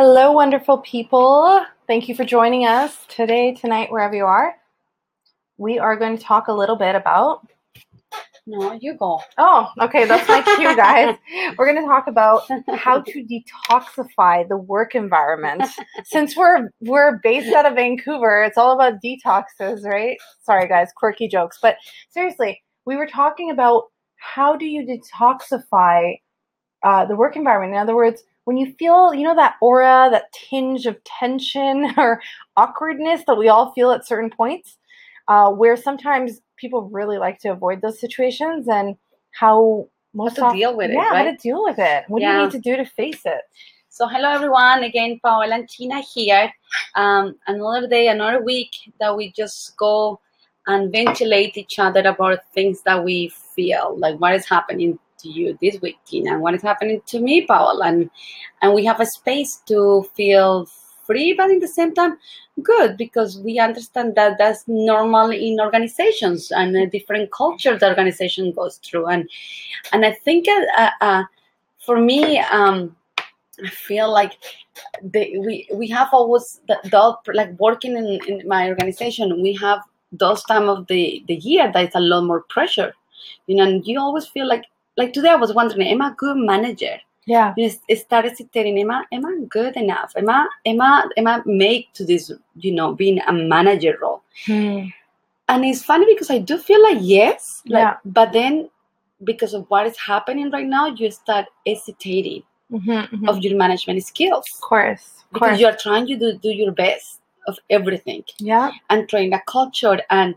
Hello, wonderful people. Thank you for joining us today, tonight, wherever you are. We are going to talk a little bit about. No, you go. Oh, okay, that's my cue, guys. We're going to talk about how to detoxify the work environment. Since we're we're based out of Vancouver, it's all about detoxes, right? Sorry, guys, quirky jokes, but seriously, we were talking about how do you detoxify uh, the work environment. In other words, when you feel, you know, that aura, that tinge of tension or awkwardness that we all feel at certain points, uh, where sometimes people really like to avoid those situations and how most to deal with it, yeah, how to deal with it. What do you need to do to face it? So, hello everyone. Again, Paola and Tina here. Um, another day, another week that we just go and ventilate each other about things that we feel like what is happening to you this week, Tina, and what is happening to me, Paul. And, and we have a space to feel free, but in the same time, good because we understand that that's normal in organizations and a different culture the organization goes through. And, and I think uh, uh, uh, for me, um, I feel like the, we we have always the, the like working in, in my organization. We have those time of the the year that is a lot more pressure, you know. And you always feel like like today I was wondering, am I a good manager? Yeah. You know, s- start hesitating, am I am I good enough? Am I am I am I made to this you know being a manager role? Hmm. And it's funny because I do feel like yes, like, Yeah. but then because of what is happening right now, you start hesitating Mhm, mhm. of your management skills Of course. Of because course. you're trying to do, do your best of everything Yeah. and train a culture and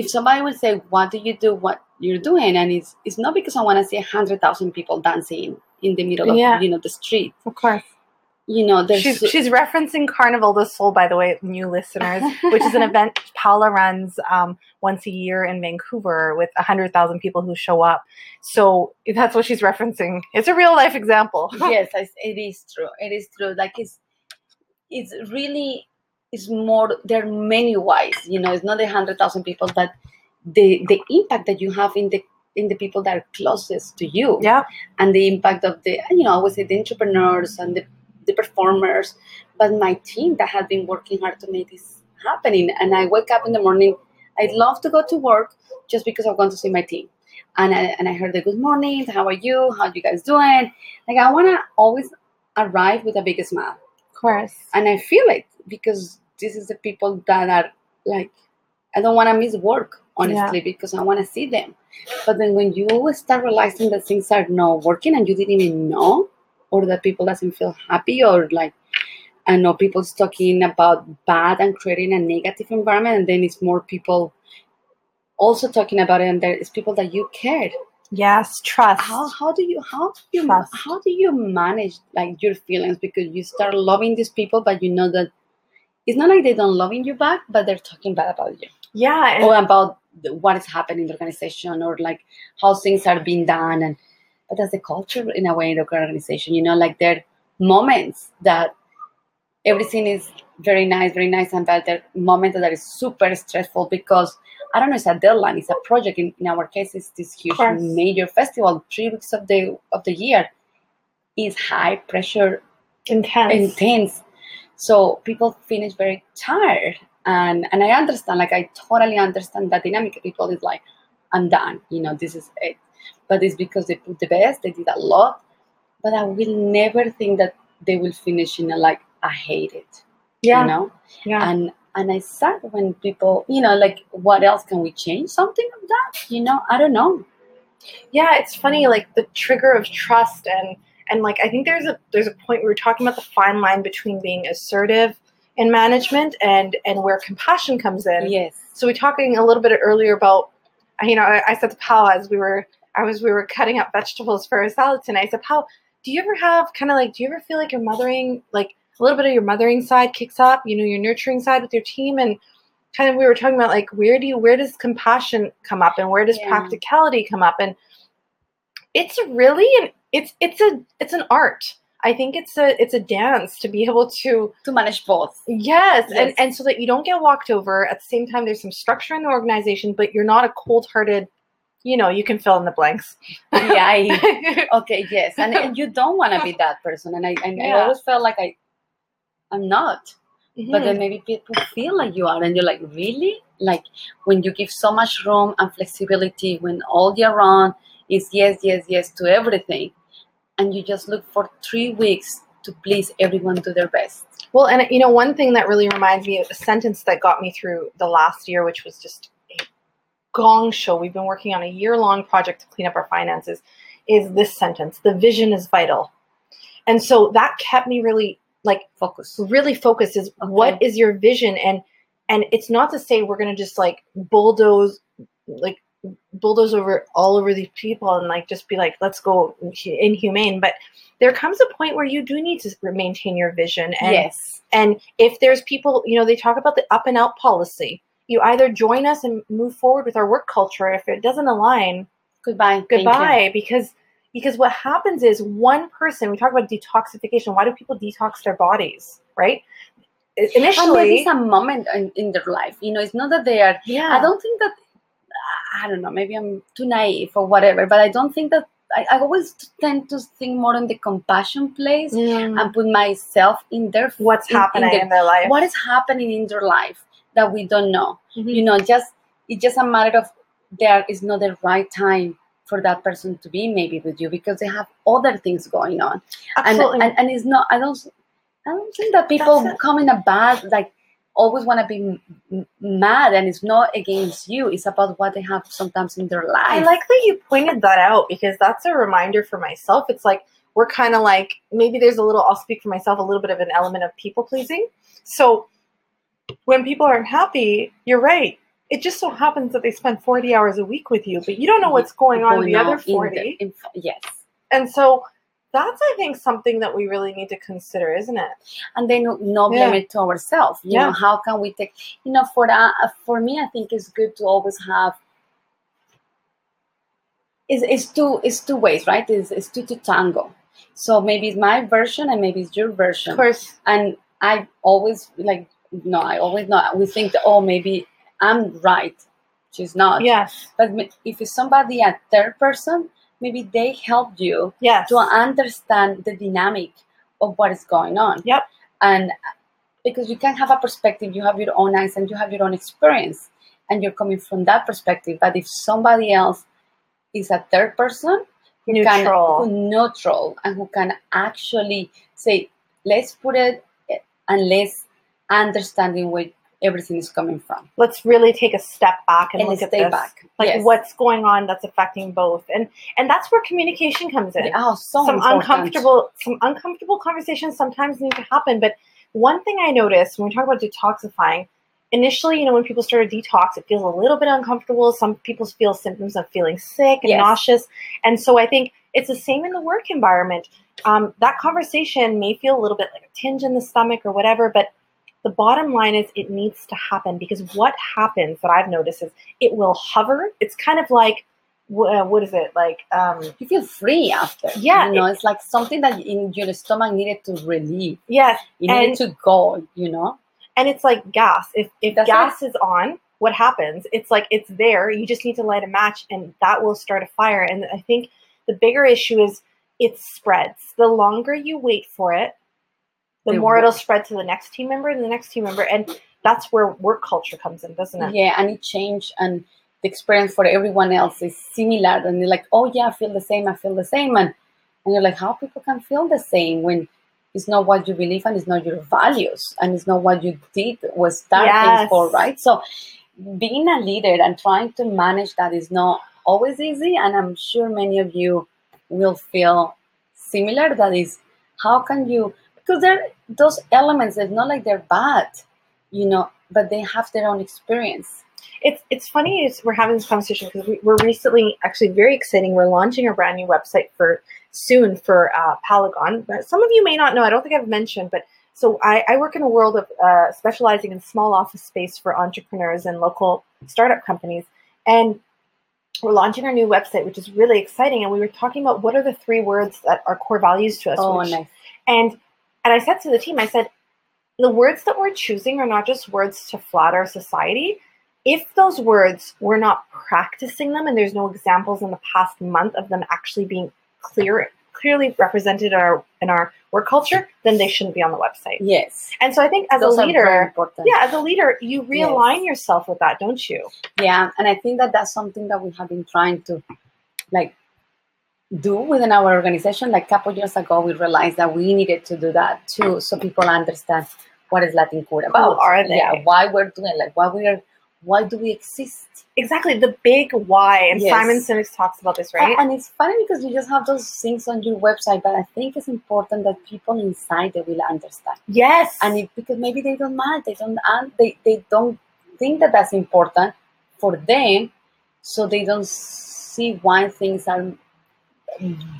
if somebody would say "What do you do what you're doing and it's it's not because i want to see a hundred thousand people dancing in the middle of Yeah. you know the street Of course. you know She's, she's referencing Carnaval del Sol, by the way, new listeners, which is an event Paula runs um, once a year in Vancouver with 100,000 people who show up. So that's what she's referencing. It's a real life example. yes it is true it is true like it's it's really it's more there are many ways you know it's not a hundred thousand people but the the impact that you have in the in the people that are closest to you. Yeah. and the impact of the you know i would say the entrepreneurs and the, the performers. But my team that has been working hard to make this happening. And i wake up in the morning i love to go to work just because i want to see my team. And i, and I heard the good morning how are you? How you guys doing? Like i want to always arrive with a big smile. Of course. and i feel it because this is the people that are like i don't want to miss work honestly because i want to see them but then when you start realizing that things are not working and you didn't even know or that people doesn't feel happy or like i know people's talking about bad and creating a negative environment and then it's more people also talking about it and there is people that you cared Yes. Trust. how how do you how do you Trust. how do you manage like your feelings because you start loving these people but you know that it's not like they don't loving you back but they're talking bad about you yeah. And, or about what is happening in the organization or like how things are being done and but that's the culture in a way in the organization you know like there are moments that everything is very nice very nice and but there are moments that is super stressful because I don't know, it's a deadline, it's a project. In, in our case, it's this huge major festival, three weeks of the of the year is high pressure, intense. intense. So people finish very tired. And and I understand, like I totally understand that dynamic. People is like, I'm done, you know, this is it. But it's because they put the best, they did a lot. But I will never think that they will finish in a like, I hate it. yeah. You know? yeah. and and I sad when people, you know, like, what else can we change? Something of that, you know? I don't know. yeah it's funny like the trigger of trust and and like i think there's a there's a point we were talking about the fine line between being assertive in management and and where compassion comes in Yes. so we were talking a little bit earlier about you know i, I said to paul as we were i was we were cutting up vegetables for a salad tonight i said paul do you ever have kind of like do you ever feel like your mothering like a little bit of your mothering side kicks up you know your nurturing side with your team and kind of we were talking about like where do you where does compassion come up and where does Yeah. practicality come up and it's really an it's it's a it's an art i think it's a it's a dance to be able to To manage both. yes, Yes. And, and so that you don't get walked over at the same time there's some structure in the organization but you're not a cold-hearted you know you can fill in the blanks Yeah. I, okay. Yes. And, and you don't want to be that person. And I and I always felt like I I'm not. But then mm-hmm. maybe people feel like you are, and you're like, really? Like when you give so much room and flexibility, when all you're on is yes, yes, yes to everything, and you just look for three weeks to please everyone to their best. Well, and you know, one thing that really reminds me of a sentence that got me through the last year, which was just a gong show. We've been working on a year long project to clean up our finances. Is this sentence: "The vision is vital," and so that kept me really like Focus. really focused. Is what Okay. is your vision? And and it's not to say we're gonna just like bulldoze like bulldoze over all over these people and like just be like let's go inhumane but there comes a point where you do need to maintain your vision and yes. and if there's people, you know, they talk about the up and out policy. You either join us and move forward with our work culture. If it doesn't align, Goodbye. Goodbye. Because because what happens is one person. We talk about detoxification. Why do people detox their bodies? Right? I- And Initially, it's a moment in, in their life. You know, it's not that they are yeah. I don't think that I don't know. Maybe I'm too naive or whatever, but I don't think that I, I always tend to think more on the compassion place Mm, and put myself in their what's in- in happening their- in their life? what is happening in their life that we don't know. Mhm. You know, just it's just a matter of there is not the right time for that person to be maybe with you because they have other things going on. And, Absolutely. and and it's not I don't I don't think that people come in a bad like always want to be m- mad and it's not against you it's about what they have sometimes in their life I like that you pointed that out because that's a reminder for myself. It's like we're kind of like maybe there's a little. I'll speak for myself. A little bit of an element of people pleasing. So when people aren't happy, you're right. It just so happens that they spend 40 hours a week with you, but you don't know what's going on in the other in 40. in- yes And so that's, I think, something that we really need to consider, isn't it? and then no- not Yeah. blame it to ourselves you Yeah. know how can we take you know for that uh, for me i think it's good to always have it's, it's two it's two ways right it's, it's two to tango so maybe it's my version and maybe it's your version Of course. and I always like no, I always not. We think that oh maybe I'm right, she's not. Yes. But if it's somebody a third person, maybe they helped you Yes. to understand the dynamic of what is going on. Yep. And because you can have a perspective, you have your own eyes and you have your own experience, and you're coming from that perspective. But if somebody else is a third person, who Neutral. can who neutral and who can actually say, let's put it eh, and let's understanding where everything is coming from Let's really take a step back and, and look at this. back. Like Yes. what's going on that's affecting both. And and that's where communication comes in. Oh, so some important. uncomfortable some uncomfortable conversations sometimes need to happen but one thing i noticed when we talk about detoxifying initially you know when people start a detox it feels a little bit uncomfortable some people feel symptoms of feeling sick and Yes. nauseous and so i think it's the same in the work environment um, that conversation may feel a little bit like a tinge in the stomach or whatever but the bottom line is it needs to happen because what happens that i've noticed is it will hover it's kind of like uh, what is it like um, you feel free after. Yeah, you know, it's like something that in your stomach needed to relieve. yes You needed And- to go. You know, and it's like gas. If if That's gas is on, what happens? It's like it's there. You just need to light a match, and that will start a fire. And I think the bigger issue is it spreads. The longer you wait for it, the The more it'll spread to the next team member and the next team member, and that's where work culture comes in, doesn't it? yeah, and it changed, and the experience for everyone else is similar. And they're like, oh yeah, I feel the same. I feel the same, and and you're like, how people can feel the same when it's not what you believe and it's not your values and it's not what you did was starting Yes. for, right? So being a leader and trying to manage that is not always easy and i'm sure many of you will feel similar that is how can you because there those elements it's not like they're bad you know but they have their own experience It's it's funny is we're having this conversation because we, we're recently actually very exciting. We're launching a brand new website for soon for uh, Palagon. But some of you may not know. I don't think I've mentioned, but so I, I work in a world of uh, specializing in small office space for entrepreneurs and local startup companies, and we're launching our new website, which is really exciting. And we were talking about what are the three words that are core values to us. oh which- nice and and I said to the team, I said, the words that we're choosing are not just words to flatter society. If those words we're not practicing them and there's no examples in the past month of them actually being clear clearly represented in our in our work culture, then they shouldn't be on the website. Yes. And so I think as Those a leader, yeah, as a leader, you realign yourself with that, don't you? Yeah, and I think that that's something that we have been trying to like do within our organization. Like a couple years ago, we realized that we needed to do that too, so people understand what is Latincouver about. are they? Yeah, why we're doing like why we're why do we exist? Exactly, the big why. And Yes. Simon Sinek talks about this, right? And it's funny because you just have those things on your website, but I think it's important that people inside they will understand. yes. and it, because maybe they don't mind they don't un- they, they don't think that that's important for them so they don't see why things are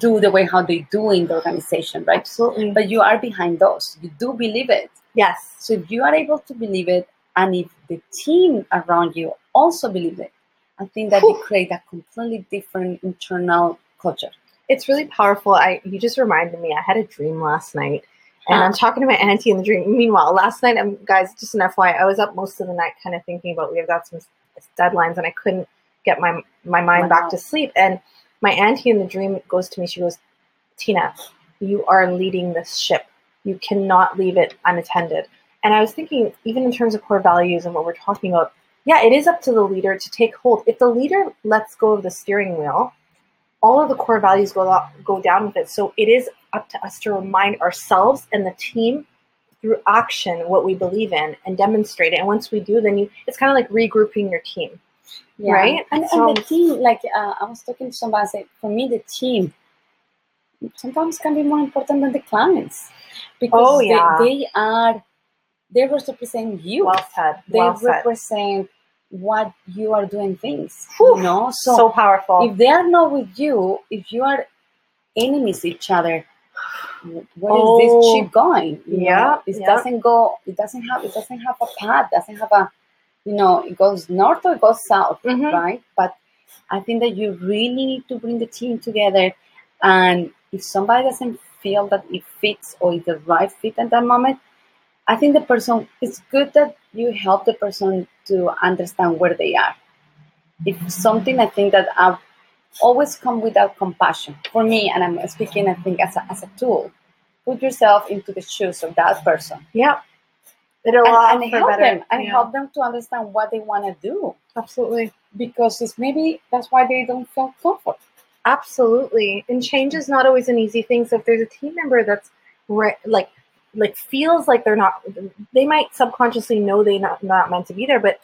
do the way how they do in the organization right absolutely. but you are behind those you do believe it yes. so if you are able to believe it and if the team around you also believe it i think that you create a completely different internal culture It's really powerful. I you just reminded me. I had a dream last night, and I'm ah. talking to my auntie in the dream. Meanwhile, last night, I'm guys, just an FYI, I was up most of the night, kind of thinking about we've got some deadlines, and I couldn't get my my mind back to sleep. And my auntie in the dream goes to me. She goes, "Tina, you are leading this ship. You cannot leave it unattended." And I was thinking, even in terms of core values and what we're talking about, yeah, it is up to the leader to take hold. If the leader lets go of the steering wheel, all of the core values go out, go down with it. So it is up to us to remind ourselves and the team through action what we believe in and demonstrate it. And once we do, then you it's kind of like regrouping your team. Right? And, and the team, like uh, I was talking to somebody, I said, for me, the team sometimes can be more important than the clients because Oh, they- yeah. they, are they represent you. Well said. they Well said. represent what you are doing things. Whew. You know, so, So, powerful. if they are not with you, if you are enemies each other, where is Oh. this ship going? You know, Yeah, it yeah. doesn't go. It doesn't have. It doesn't have a path. Doesn't have a. You know, it goes north or it goes south, Mhm. right? But I think that you really need to bring the team together, and if somebody doesn't feel that it fits or is the right fit at that moment, I think the person. It's good that you help the person to understand where they are. If something, I think that I've always come without compassion for me, and I'm speaking, I think, as a, as a tool. Put yourself into the shoes of that person yeah. It'll and, and help better. them and yeah, help them to understand what they want to do Absolutely. because it's maybe that's why they don't feel comfort. Absolutely. And change is not always an easy thing. So if there's a team member that's re- like like feels like they're not they might subconsciously know they not not meant to be there, but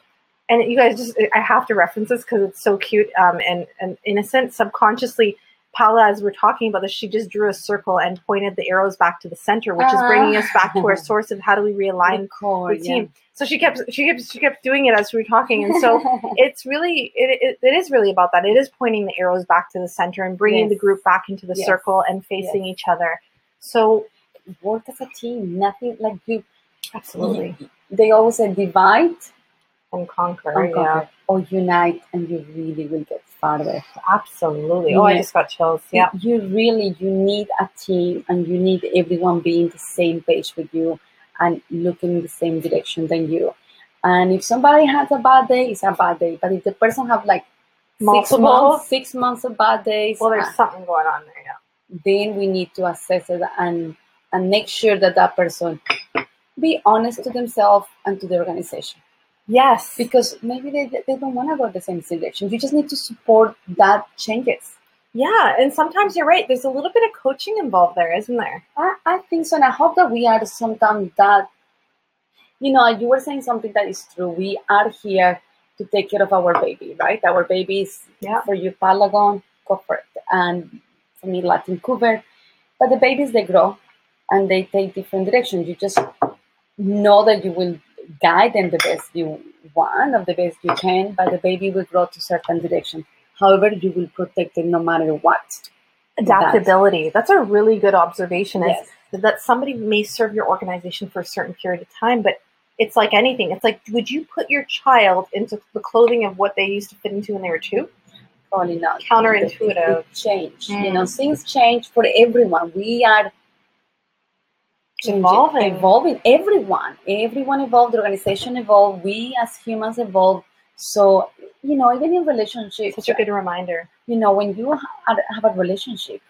and you guys just I have to reference this because it's so cute um and and innocent. Subconsciously, Paula, as we're talking about this, she just drew a circle and pointed the arrows back to the center, which is ah. bringing us back to our source of how do we realign The core, the team. So she kept she kept she kept doing it as we were talking, and so it's really it, it, it is really about that it is pointing the arrows back to the center and bringing the group back into the Yes. circle and facing each other so work as a team. Nothing like you. absolutely They always say divide and conquer and yeah. conquer, or unite, and you really will get farther. absolutely. Oh i just got chills yeah. You really you need a team, and you need everyone being the same page with you and looking in the same direction than you. And if somebody has a bad day, it's a bad day. But if the person have like six months, six months of bad days, well there's uh, something going on there yeah. then we need to assess it and and make sure that that person be honest to themselves and to the organization yes. Because maybe they, they don't want to go the same direction. You just need to support that changes. Yeah and sometimes you're right there's a little bit of coaching involved there isn't there? I, I think so and i hope that we are sometimes that you know you were saying something that is true. We are here to take care of our baby right? Our baby is Yeah. for you Palagon, it. And for me Latincouver but the babies they grow and they take different directions. You just know that you will guide them the best you want or the best you can but the baby will grow to certain direction however you will protect them no matter what adaptability that's a really good observation is yes that somebody may serve your organization for a certain period of time, but it's like anything. It's like, would you put your child into the clothing of what they used to fit into when they were two? probably not Counterintuitive. It change you Mm. know things change for everyone we are changing, Evolving. everyone everyone evolved the organization evolved we as humans evolve so you know even in relationships Such a good reminder. you know when you have a relationship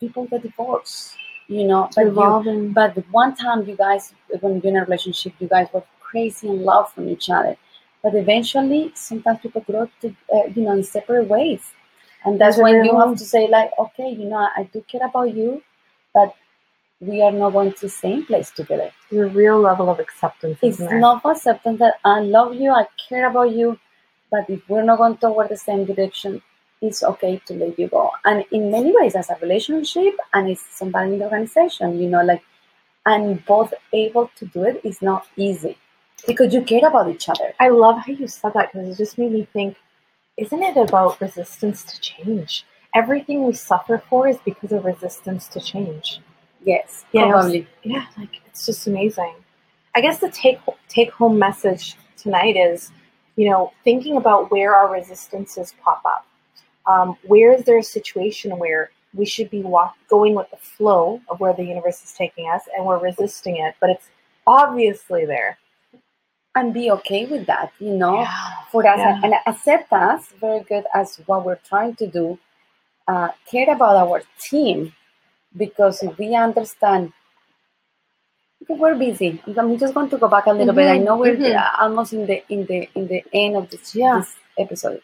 people get divorced you know. But you, but the one time you guys, when you're in a relationship, you guys were crazy in love from each other. But eventually, sometimes people grow to, uh, you know, in separate ways, and that's a when you have to say like, okay, you know, I do care about you, but we are not going to the same place together. A real level of acceptance. It's not acceptance that I love you, I care about you, but if we're not going toward the same direction, it's okay to let you go. And in many ways, as a relationship and it's somebody in the organization, you know, like, and both able to do it is not easy because you care about each other. I love how you said that because it just made me think isn't it about resistance to change? Everything we suffer for is because of resistance to change. Yes, Yeah, Yeah, like it's just amazing. I guess the take take home message tonight is, you know, thinking about where our resistances pop up. Um, where is there a situation where we should be walk, going with the flow of where the universe is taking us, and we're resisting it, but it's obviously there. And be okay with that, you know. Yeah. for us Yeah. and accept us very good as what we're trying to do uh, care about our team because if we understand we're busy i'm just going to go back a little bit i Mhm, know we're mhm. uh, almost in the in the in the end of this, Yeah. this episode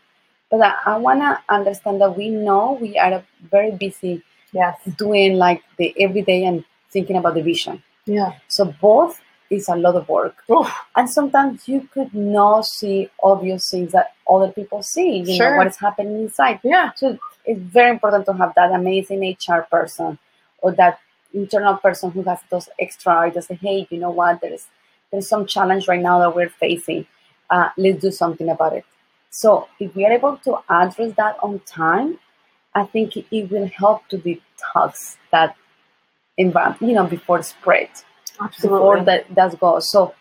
but i, I want to understand that we know we are very busy Yes. doing like the everyday and thinking about the vision Yeah. so both is a lot of work Oof. and sometimes you could not see obvious things that other people see you Sure. know what is happening inside Yeah. so it's very important to have that amazing hr person or that internal person who has those extra ideas say hey you know what there's there's some challenge right now that we're facing uh, let's do something about it so if we are able to address that on time i think it, will help to detox that environment you know before it spread before Absolutely. that does go so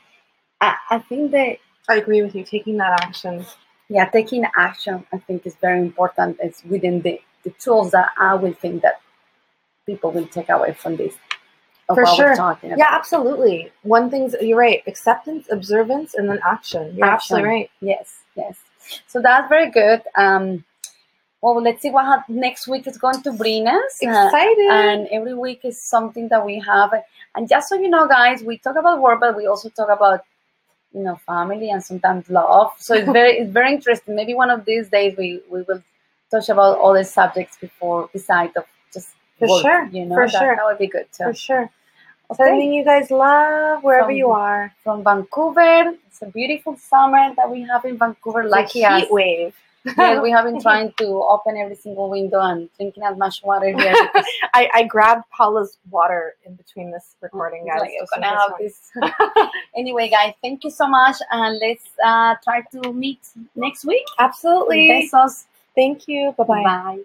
I, I think that I agree with you. Taking that action. yeah taking action i think is very important it's within the, the tools that i will think that people will take away from this of For sure. talking Yeah, absolutely. One thing's you're right. Acceptance, observance, and then action. You're absolutely right. yes yes so that's very good um well let's see what hap- next week is going to bring us Uh, Excited. and every week is something that we have and just so you know guys we talk about work but we also talk about you know family and sometimes love so it's very it's very interesting maybe one of these days we we will touch about other subjects before beside of For work, sure, you know for that, sure. that would be good too For sure. okay. Sending you guys love wherever From- you are. from vancouver it's a beautiful summer that we have in vancouver lucky a us heat wave. yes, we have been trying to open every single window and drinking as much water here I, I grabbed Paula's water in between this recording, It's guys. like, I'm gonna have this. anyway, guys, thank you so much, and let's uh, try to meet next week. Absolutely. Besos. Thank you. Bye bye. Bye.